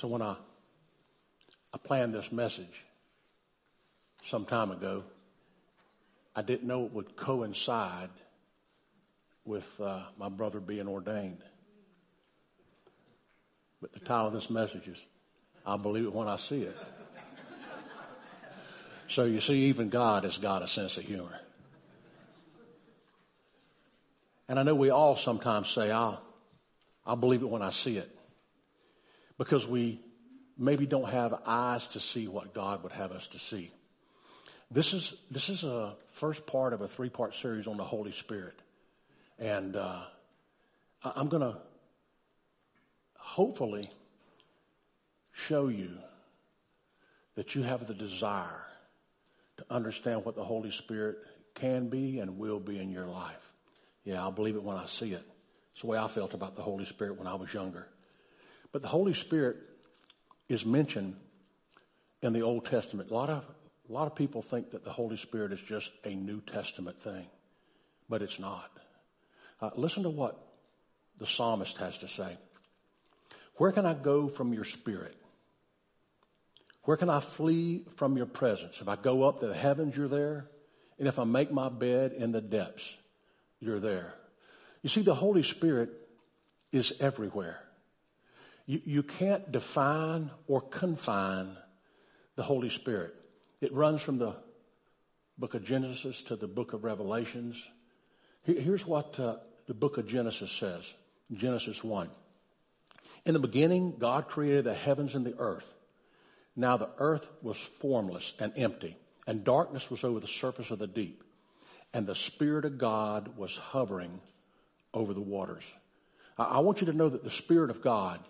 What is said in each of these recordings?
So when I, I planned this message some time ago, I didn't know it would coincide with uh, my brother being ordained. But the title of this message is, I'll believe it when I see it. so you see, even God has got a sense of humor. And I know we all sometimes say, I'll, I'll believe it when I see it. Because we maybe don't have eyes to see what God would have us to see. This is, this is a first part of a three part series on the Holy Spirit. And, uh, I'm going to hopefully show you that you have the desire to understand what the Holy Spirit can be and will be in your life. Yeah, I'll believe it when I see it. It's the way I felt about the Holy Spirit when I was younger. But the Holy Spirit is mentioned in the Old Testament. A lot of, a lot of people think that the Holy Spirit is just a New Testament thing, but it's not. Uh, listen to what the psalmist has to say. Where can I go from your spirit? Where can I flee from your presence? If I go up to the heavens, you're there. And if I make my bed in the depths, you're there. You see, the Holy Spirit is everywhere. You, you can't define or confine the Holy Spirit. It runs from the book of Genesis to the book of Revelations. Here's what uh, the book of Genesis says. Genesis 1. In the beginning, God created the heavens and the earth. Now the earth was formless and empty, and darkness was over the surface of the deep, and the Spirit of God was hovering over the waters. I want you to know that the Spirit of God,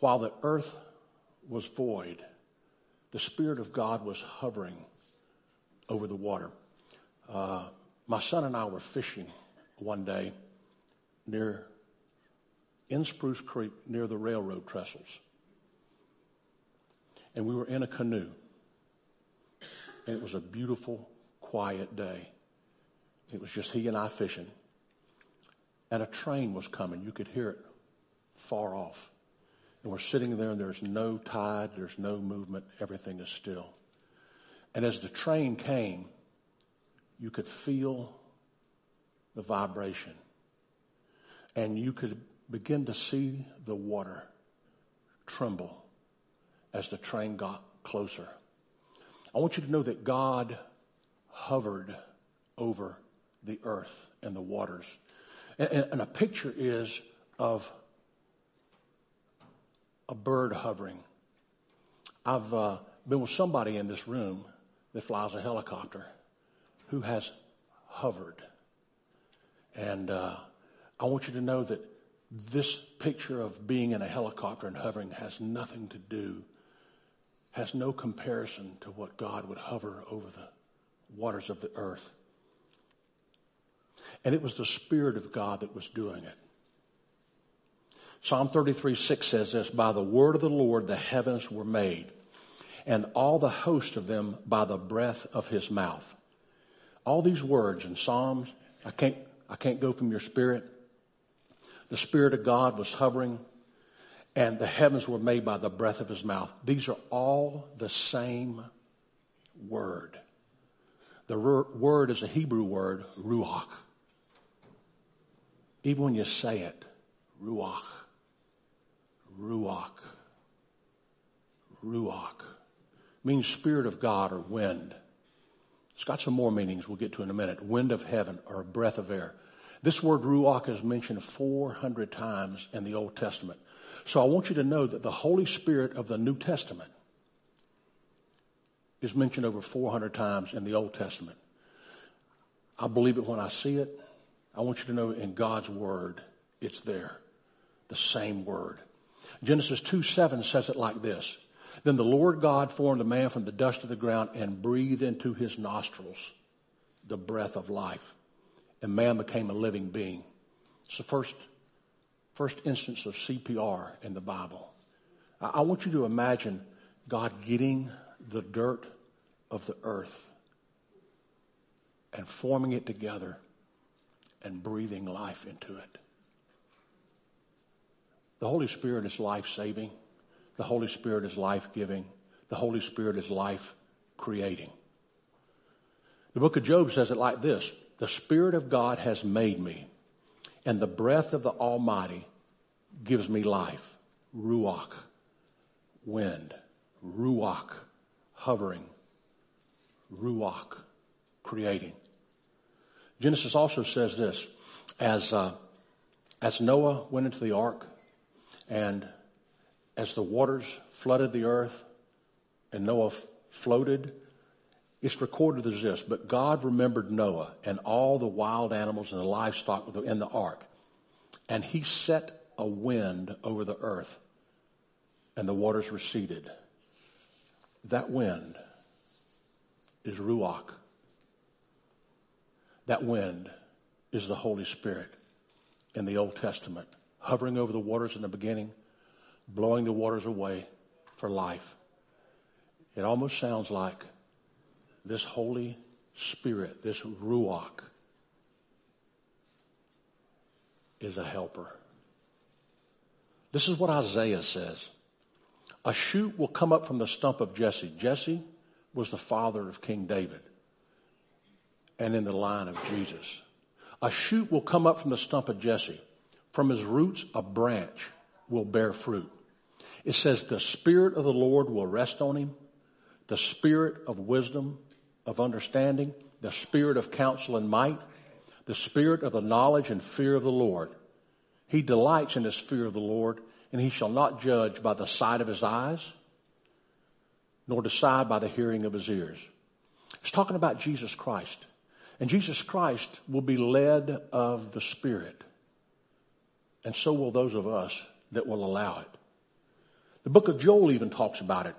while the earth was void, the Spirit of God was hovering over the water. Uh, my son and I were fishing one day near in Spruce Creek near the railroad trestles. And we were in a canoe. And it was a beautiful, quiet day. It was just he and I fishing. And a train was coming. You could hear it far off. And we're sitting there and there's no tide, there's no movement, everything is still. And as the train came, you could feel the vibration. And you could begin to see the water tremble as the train got closer. I want you to know that God hovered over the earth and the waters. And, and a picture is of a bird hovering. I've uh, been with somebody in this room that flies a helicopter who has hovered. And uh, I want you to know that this picture of being in a helicopter and hovering has nothing to do, has no comparison to what God would hover over the waters of the earth. And it was the Spirit of God that was doing it. Psalm 33, 6 says this, by the word of the Lord the heavens were made, and all the host of them by the breath of his mouth. All these words in Psalms, I can't I can't go from your spirit. The Spirit of God was hovering and the heavens were made by the breath of his mouth. These are all the same word. The word is a Hebrew word, ruach. Even when you say it, ruach, ruach, ruach means spirit of God or wind. It's got some more meanings we'll get to in a minute. Wind of heaven or breath of air. This word ruach is mentioned 400 times in the Old Testament. So I want you to know that the Holy Spirit of the New Testament is mentioned over 400 times in the Old Testament. I believe it when I see it. I want you to know in God's Word, it's there. The same Word. Genesis 2 7 says it like this. Then the Lord God formed a man from the dust of the ground and breathed into his nostrils the breath of life. And man became a living being. It's the first, first instance of CPR in the Bible. I, I want you to imagine God getting the dirt of the earth and forming it together and breathing life into it. The Holy Spirit is life saving. The Holy Spirit is life giving. The Holy Spirit is life creating. The book of Job says it like this The Spirit of God has made me, and the breath of the Almighty gives me life. Ruach, wind. Ruach, hovering. Ruach, creating. Genesis also says this as, uh, as Noah went into the ark and as the waters flooded the earth and Noah floated, it's recorded as this, but God remembered Noah and all the wild animals and the livestock in the ark. And he set a wind over the earth and the waters receded. That wind is Ruach. That wind is the Holy Spirit in the Old Testament, hovering over the waters in the beginning, blowing the waters away for life. It almost sounds like this Holy Spirit, this Ruach, is a helper. This is what Isaiah says. A shoot will come up from the stump of Jesse. Jesse was the father of King David and in the line of Jesus. A shoot will come up from the stump of Jesse. From his roots, a branch will bear fruit. It says the Spirit of the Lord will rest on him, the Spirit of wisdom, of understanding, the Spirit of counsel and might, the Spirit of the knowledge and fear of the Lord. He delights in his fear of the Lord, and he shall not judge by the sight of his eyes, nor decide by the hearing of his ears. It's talking about Jesus Christ. And Jesus Christ will be led of the Spirit. And so will those of us that will allow it. The book of Joel even talks about it.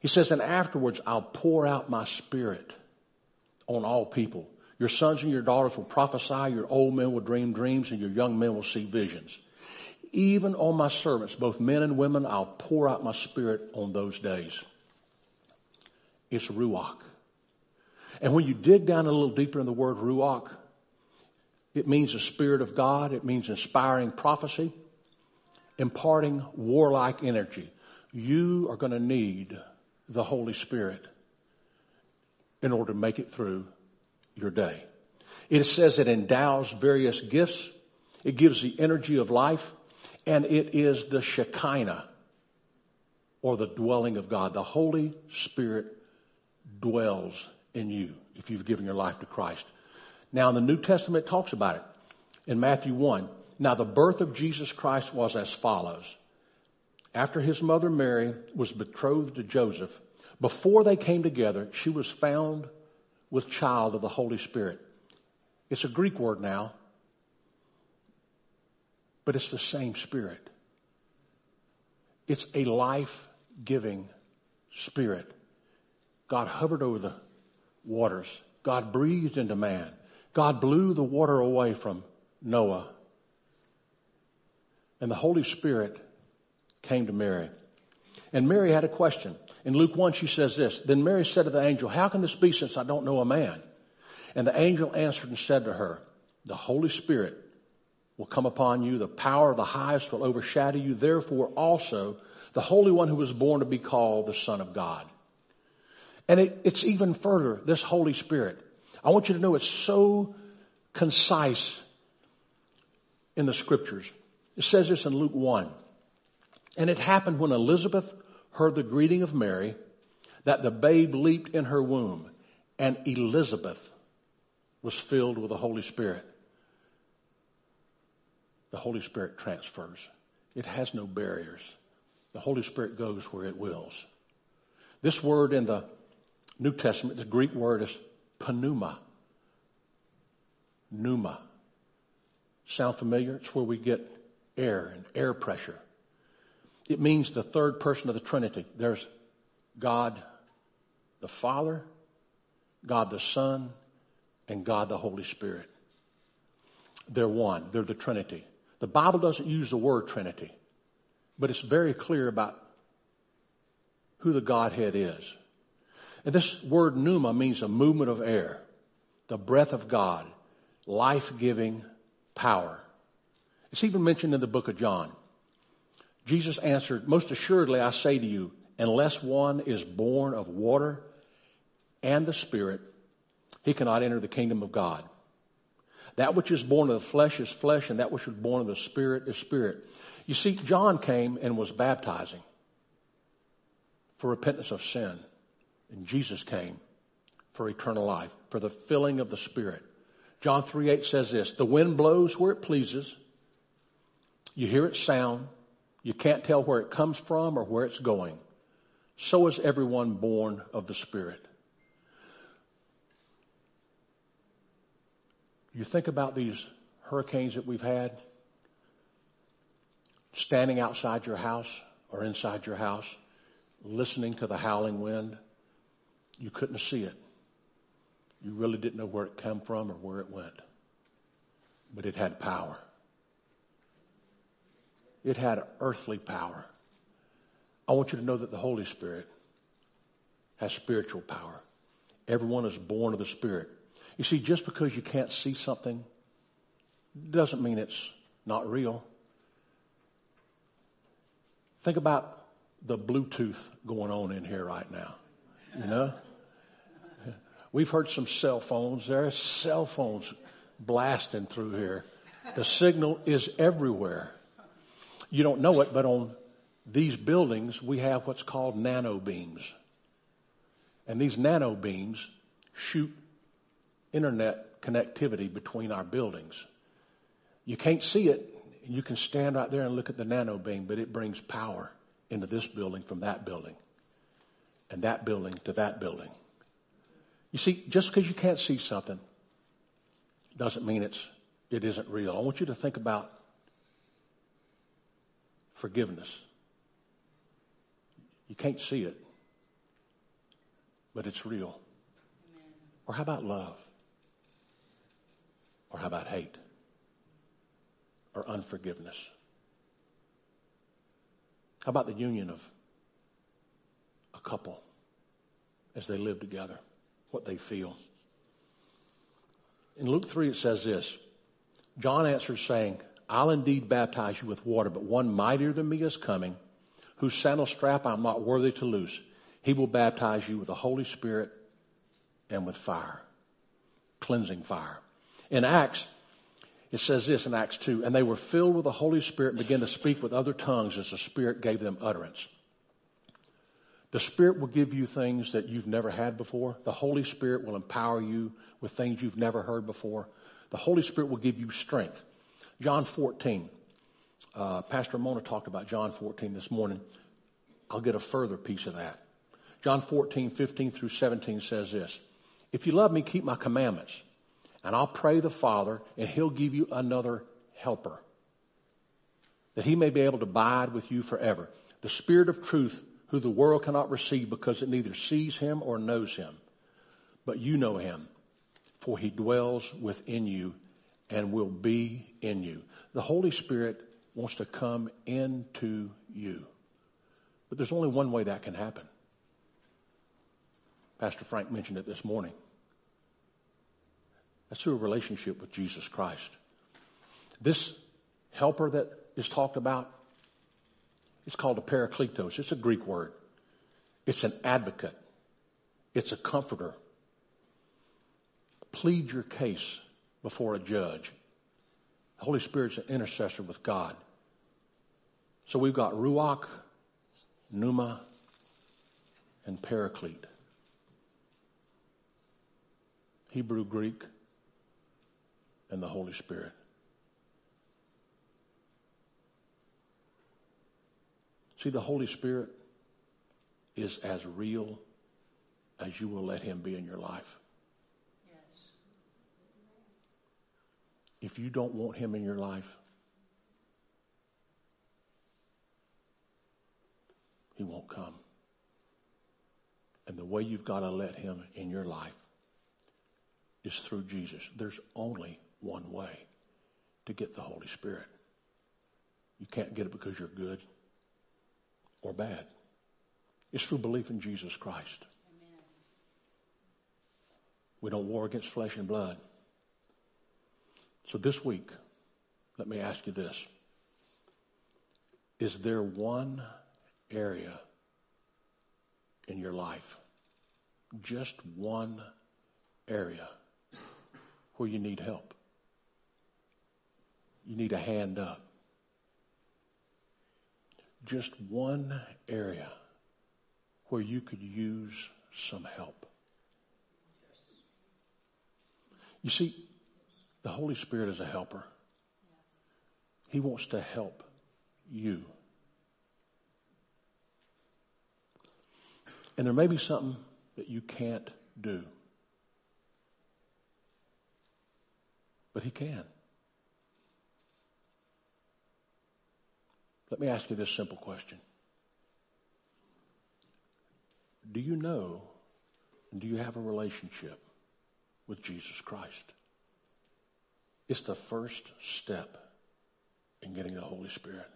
He says, and afterwards I'll pour out my spirit on all people. Your sons and your daughters will prophesy, your old men will dream dreams, and your young men will see visions. Even on my servants, both men and women, I'll pour out my spirit on those days. It's Ruach. And when you dig down a little deeper in the word Ruach, it means the Spirit of God. It means inspiring prophecy, imparting warlike energy. You are going to need the Holy Spirit in order to make it through your day. It says it endows various gifts. It gives the energy of life and it is the Shekinah or the dwelling of God. The Holy Spirit dwells in you if you've given your life to Christ. Now the New Testament talks about it in Matthew 1. Now the birth of Jesus Christ was as follows. After his mother Mary was betrothed to Joseph, before they came together, she was found with child of the Holy Spirit. It's a Greek word now, but it's the same Spirit. It's a life-giving Spirit. God hovered over the waters. God breathed into man. God blew the water away from Noah. And the Holy Spirit came to Mary. And Mary had a question. In Luke 1, she says this, Then Mary said to the angel, How can this be since I don't know a man? And the angel answered and said to her, The Holy Spirit will come upon you. The power of the highest will overshadow you. Therefore also the Holy One who was born to be called the Son of God. And it, it's even further, this Holy Spirit. I want you to know it's so concise in the scriptures. It says this in Luke 1. And it happened when Elizabeth heard the greeting of Mary that the babe leaped in her womb and Elizabeth was filled with the Holy Spirit. The Holy Spirit transfers. It has no barriers. The Holy Spirit goes where it wills. This word in the New Testament, the Greek word is pneuma. Pneuma. Sound familiar? It's where we get air and air pressure. It means the third person of the Trinity. There's God the Father, God the Son, and God the Holy Spirit. They're one. They're the Trinity. The Bible doesn't use the word Trinity, but it's very clear about who the Godhead is. And this word pneuma means a movement of air, the breath of God, life-giving power. It's even mentioned in the book of John. Jesus answered, Most assuredly I say to you, unless one is born of water and the Spirit, he cannot enter the kingdom of God. That which is born of the flesh is flesh, and that which is born of the Spirit is spirit. You see, John came and was baptizing for repentance of sin, and Jesus came for eternal life, for the filling of the Spirit. John 3 8 says this The wind blows where it pleases, you hear its sound, you can't tell where it comes from or where it's going. So is everyone born of the Spirit. You think about these hurricanes that we've had, standing outside your house or inside your house, listening to the howling wind, you couldn't see it. You really didn't know where it came from or where it went. But it had power. It had earthly power. I want you to know that the Holy Spirit has spiritual power. Everyone is born of the Spirit. You see, just because you can't see something doesn't mean it's not real. Think about the Bluetooth going on in here right now. You know? We've heard some cell phones. There are cell phones blasting through here. The signal is everywhere. You don't know it, but on these buildings, we have what's called NanoBeams. And these NanoBeams shoot internet connectivity between our buildings. You can't see it. You can stand right there and look at the NanoBeam, but it brings power into this building from that building and that building to that building. You see, just because you can't see something doesn't mean it's, it isn't real. I want you to think about forgiveness. You can't see it, but it's real. Or how about love? Or how about hate? Or unforgiveness? How about the union of a couple as they live together? What they feel. In Luke 3, it says this John answers, saying, I'll indeed baptize you with water, but one mightier than me is coming, whose sandal strap I'm not worthy to loose. He will baptize you with the Holy Spirit and with fire, cleansing fire. In Acts, it says this in Acts 2, and they were filled with the Holy Spirit and began to speak with other tongues as the Spirit gave them utterance. The Spirit will give you things that you've never had before. The Holy Spirit will empower you with things you've never heard before. The Holy Spirit will give you strength. John 14. Uh, Pastor Mona talked about John 14 this morning. I'll get a further piece of that. John 14, 15 through 17 says this. If you love me, keep my commandments. And I'll pray the Father, and He'll give you another helper, that He may be able to abide with you forever. The Spirit of truth, who the world cannot receive because it neither sees Him or knows Him. But you know Him, for He dwells within you and will be in you. The Holy Spirit wants to come into you. But there's only one way that can happen. Pastor Frank mentioned it this morning. That's through a relationship with Jesus Christ. This helper that is talked about, it's called a parakletos. It's a Greek word. It's an advocate. It's a comforter. Plead your case before a judge. The Holy Spirit's an intercessor with God. So we've got Ruach, Pneuma, and Paraclete. Hebrew, Greek, and the Holy Spirit. See, the Holy Spirit is as real as you will let Him be in your life. Yes. If you don't want Him in your life, He won't come. And the way you've got to let Him in your life is through Jesus. There's only one way to get the Holy Spirit. You can't get it because you're good or bad. It's through belief in Jesus Christ. Amen. We don't war against flesh and blood. So this week, let me ask you this. Is there one area in your life, just one area, where you need help? You need a hand up. Just one area where you could use some help. You see, the Holy Spirit is a helper. He wants to help you. And there may be something that you can't do. But He can. Let me ask you this simple question. Do you know and do you have a relationship with Jesus Christ? It's the first step in getting the Holy Spirit.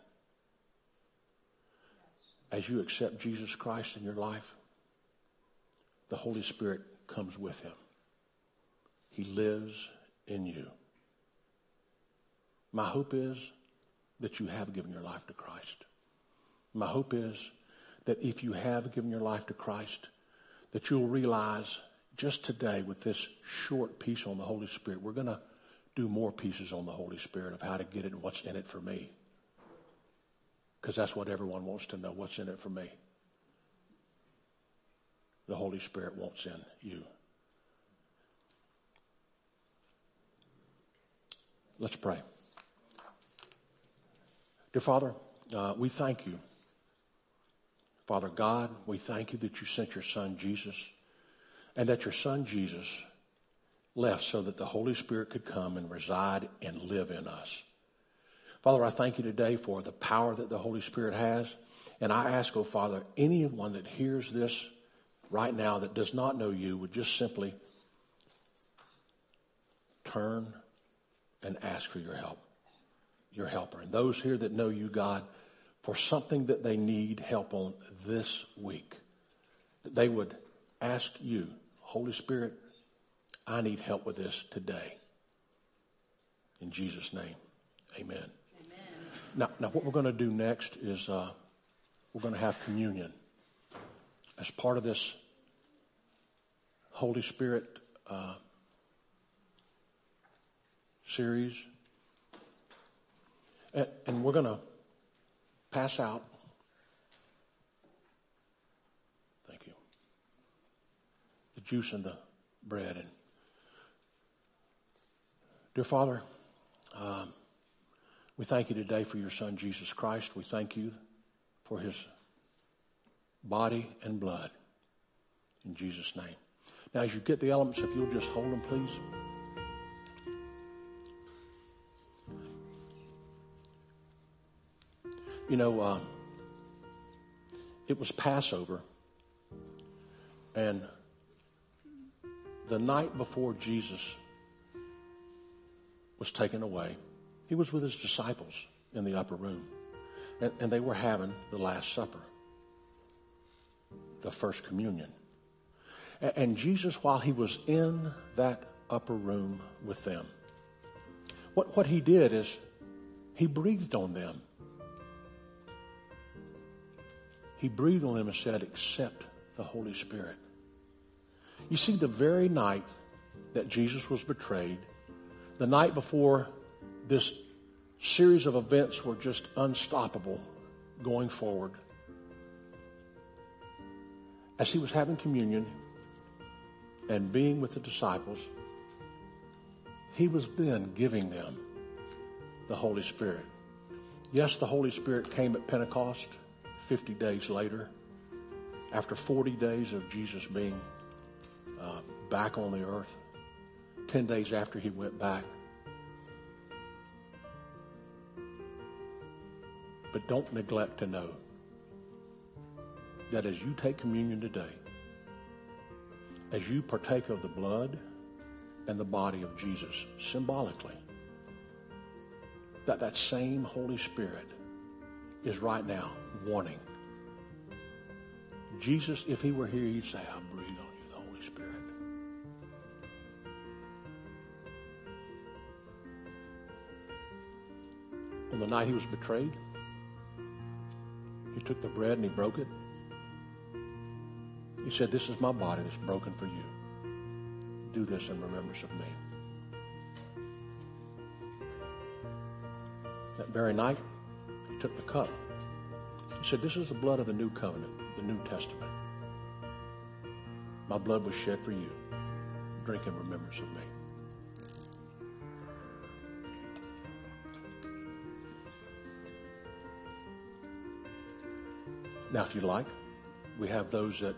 As you accept Jesus Christ in your life, the Holy Spirit comes with him. He lives in you. My hope is that you have given your life to Christ. My hope is that if you have given your life to Christ, that you'll realize just today with this short piece on the Holy Spirit, we're going to do more pieces on the Holy Spirit of how to get it and what's in it for me. Because that's what everyone wants to know what's in it for me. The Holy Spirit wants in you. Let's pray. Dear Father, uh, we thank you. Father God, we thank you that you sent your Son Jesus and that your Son Jesus left so that the Holy Spirit could come and reside and live in us. Father, I thank you today for the power that the Holy Spirit has. And I ask, oh Father, anyone that hears this right now that does not know you would just simply turn and ask for your help, your helper. And those here that know you, God, for something that they need help on this week, that they would ask you, Holy Spirit, I need help with this today. In Jesus' name, amen. amen. Now, now, what we're going to do next is uh, we're going to have communion as part of this Holy Spirit uh, series. And, we're going to pass out. Thank you. The juice and the bread. And dear Father, um, we thank you today for your Son, Jesus Christ. We thank you for his body and blood. In Jesus' name. Now, as you get the elements, if you'll just hold them, please. You know, uh, it was Passover, and the night before Jesus was taken away, he was with his disciples in the upper room, and, and they were having the Last Supper, the first communion. And, and Jesus, while he was in that upper room with them, what, what he did is he breathed on them. He breathed on them and said, accept the Holy Spirit. You see, the very night that Jesus was betrayed, the night before this series of events were just unstoppable going forward, as he was having communion and being with the disciples, he was then giving them the Holy Spirit. Yes, the Holy Spirit came at Pentecost 50 days later, after 40 days of Jesus being uh, back on the earth, 10 days after he went back. But don't neglect to know that as you take communion today, as you partake of the blood and the body of Jesus symbolically, that that same Holy Spirit is right now warning. Jesus, if he were here, he'd say, I breathe on you, the Holy Spirit. On the night he was betrayed, He took the bread and he broke it. He said, This is my body that's broken for you. Do this in remembrance of me. That very night, took the cup. He said, This is the blood of the new covenant, the New Testament. My blood was shed for you. Drink in remembrance of me. Now, if you like, we have those that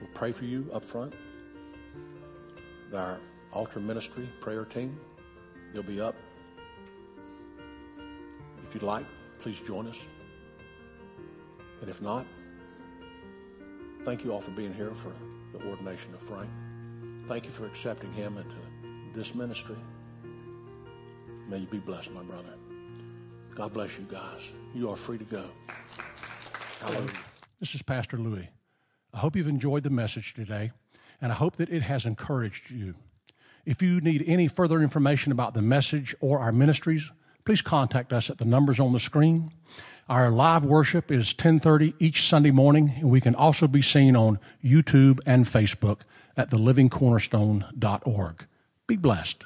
will pray for you up front. Our altar ministry prayer team, they'll be up. You'd like, please join us. And if not, thank you all for being here for the ordination of Frank. Thank you for accepting him into this ministry. May you be blessed, my brother. God bless you guys. You are free to go. Hallelujah. This is Pastor Louis. I hope you've enjoyed the message today, and I hope that it has encouraged you. If you need any further information about the message or our ministries, please contact us at the numbers on the screen. Our live worship is 10:30 each Sunday morning, and we can also be seen on YouTube and Facebook at thelivingcornerstone.org. Be blessed.